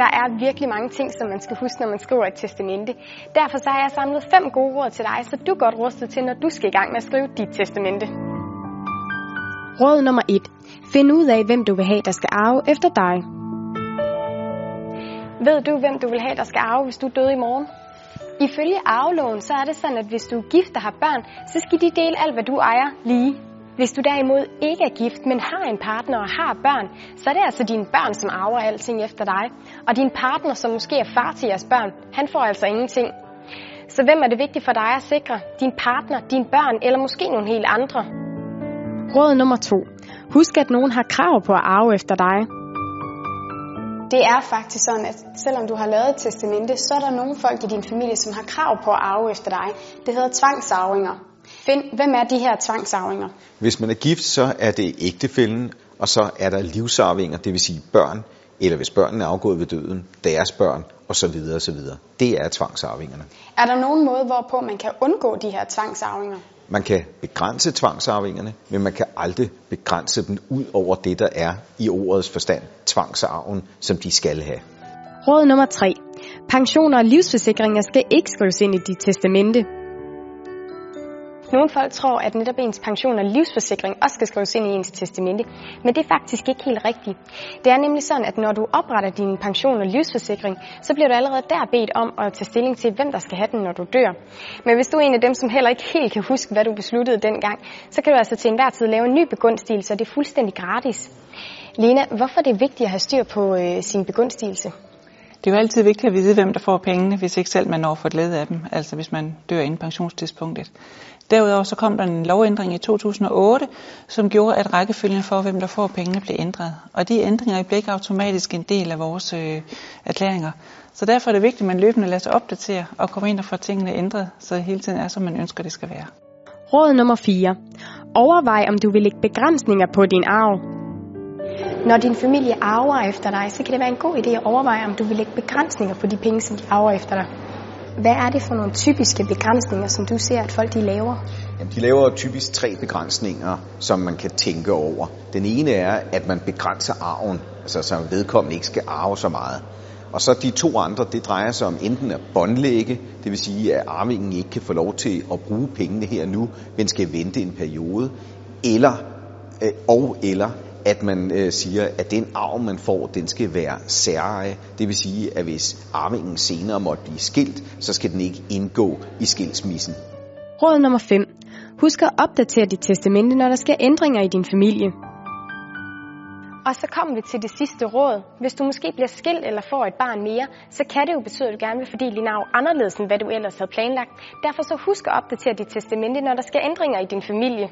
der er virkelig mange ting, som man skal huske, når man skriver et testamente. Derfor så har jeg samlet fem gode råd til dig, så du er godt rustet til, når du skal i gang med at skrive dit testamente. Råd nummer 1. Find ud af, hvem du vil have, der skal arve efter dig. Ved du, hvem du vil have, der skal arve, hvis du døde i morgen? Ifølge arveloven, så er det sådan, at hvis du er gift og har børn, så skal de dele alt, hvad du ejer, lige. Hvis du derimod ikke er gift, men har en partner og har børn, så er det altså dine børn, som arver alting efter dig. Og din partner, som måske er far til jeres børn, han får altså ingenting. Så hvem er det vigtigt for dig at sikre? Din partner, dine børn eller måske nogle helt andre? Råd nummer to. Husk, at nogen har krav på at arve efter dig. Det er faktisk sådan, at selvom du har lavet et testamente, så er der nogle folk i din familie, som har krav på at arve efter dig. Det hedder tvangsarvinger. Find, hvem er de her tvangsarvinger? Hvis man er gift, så er det ægtefælden, og så er der livsarvinger, det vil sige børn, eller hvis børnene er afgået ved døden, deres børn, osv. osv. Det er tvangsarvingerne. Er der nogen måde, hvorpå man kan undgå de her tvangsarvinger? Man kan begrænse tvangsarvingerne, men man kan aldrig begrænse dem ud over det, der er i ordets forstand tvangsarven, som de skal have. Råd nummer 3. Pensioner og livsforsikringer skal ikke skrives ind i dit testamente. Nogle folk tror, at netop ens pension og livsforsikring også skal skrives ind i ens testamente, men det er faktisk ikke helt rigtigt. Det er nemlig sådan, at når du opretter din pension og livsforsikring, så bliver du allerede der bedt om at tage stilling til, hvem der skal have den, når du dør. Men hvis du er en af dem, som heller ikke helt kan huske, hvad du besluttede dengang, så kan du altså til enhver tid lave en ny begunstigelse, og det er fuldstændig gratis. Lena, hvorfor er det vigtigt at have styr på øh, sin begunstigelse? Det er jo altid vigtigt at vide, hvem der får pengene, hvis ikke selv man når for glæde af dem, altså hvis man dør inden pensionstidspunktet. Derudover så kom der en lovændring i 2008, som gjorde, at rækkefølgen for, hvem der får pengene, blev ændret. Og de ændringer blev ikke automatisk en del af vores øh, erklæringer. Så derfor er det vigtigt, at man løbende lader sig opdatere og kommer ind og får tingene ændret, så det hele tiden er, som man ønsker, det skal være. Råd nummer 4. Overvej, om du vil lægge begrænsninger på din arv. Når din familie arver efter dig, så kan det være en god idé at overveje, om du vil lægge begrænsninger på de penge, som de arver efter dig. Hvad er det for nogle typiske begrænsninger, som du ser, at folk de laver? Jamen, de laver typisk tre begrænsninger, som man kan tænke over. Den ene er, at man begrænser arven, altså så vedkommende ikke skal arve så meget. Og så de to andre, det drejer sig om enten at båndlægge, det vil sige, at arvingen ikke kan få lov til at bruge pengene her nu, men skal vente en periode, eller, øh, og eller at man øh, siger, at den arv, man får, den skal være særeje. Det vil sige, at hvis arvingen senere måtte blive skilt, så skal den ikke indgå i skilsmissen. Råd nummer 5. Husk at opdatere dit testamente, når der sker ændringer i din familie. Og så kommer vi til det sidste råd. Hvis du måske bliver skilt eller får et barn mere, så kan det jo betyde, at du gerne vil fordele din arv anderledes, end hvad du ellers havde planlagt. Derfor så husk at opdatere dit testamente, når der sker ændringer i din familie.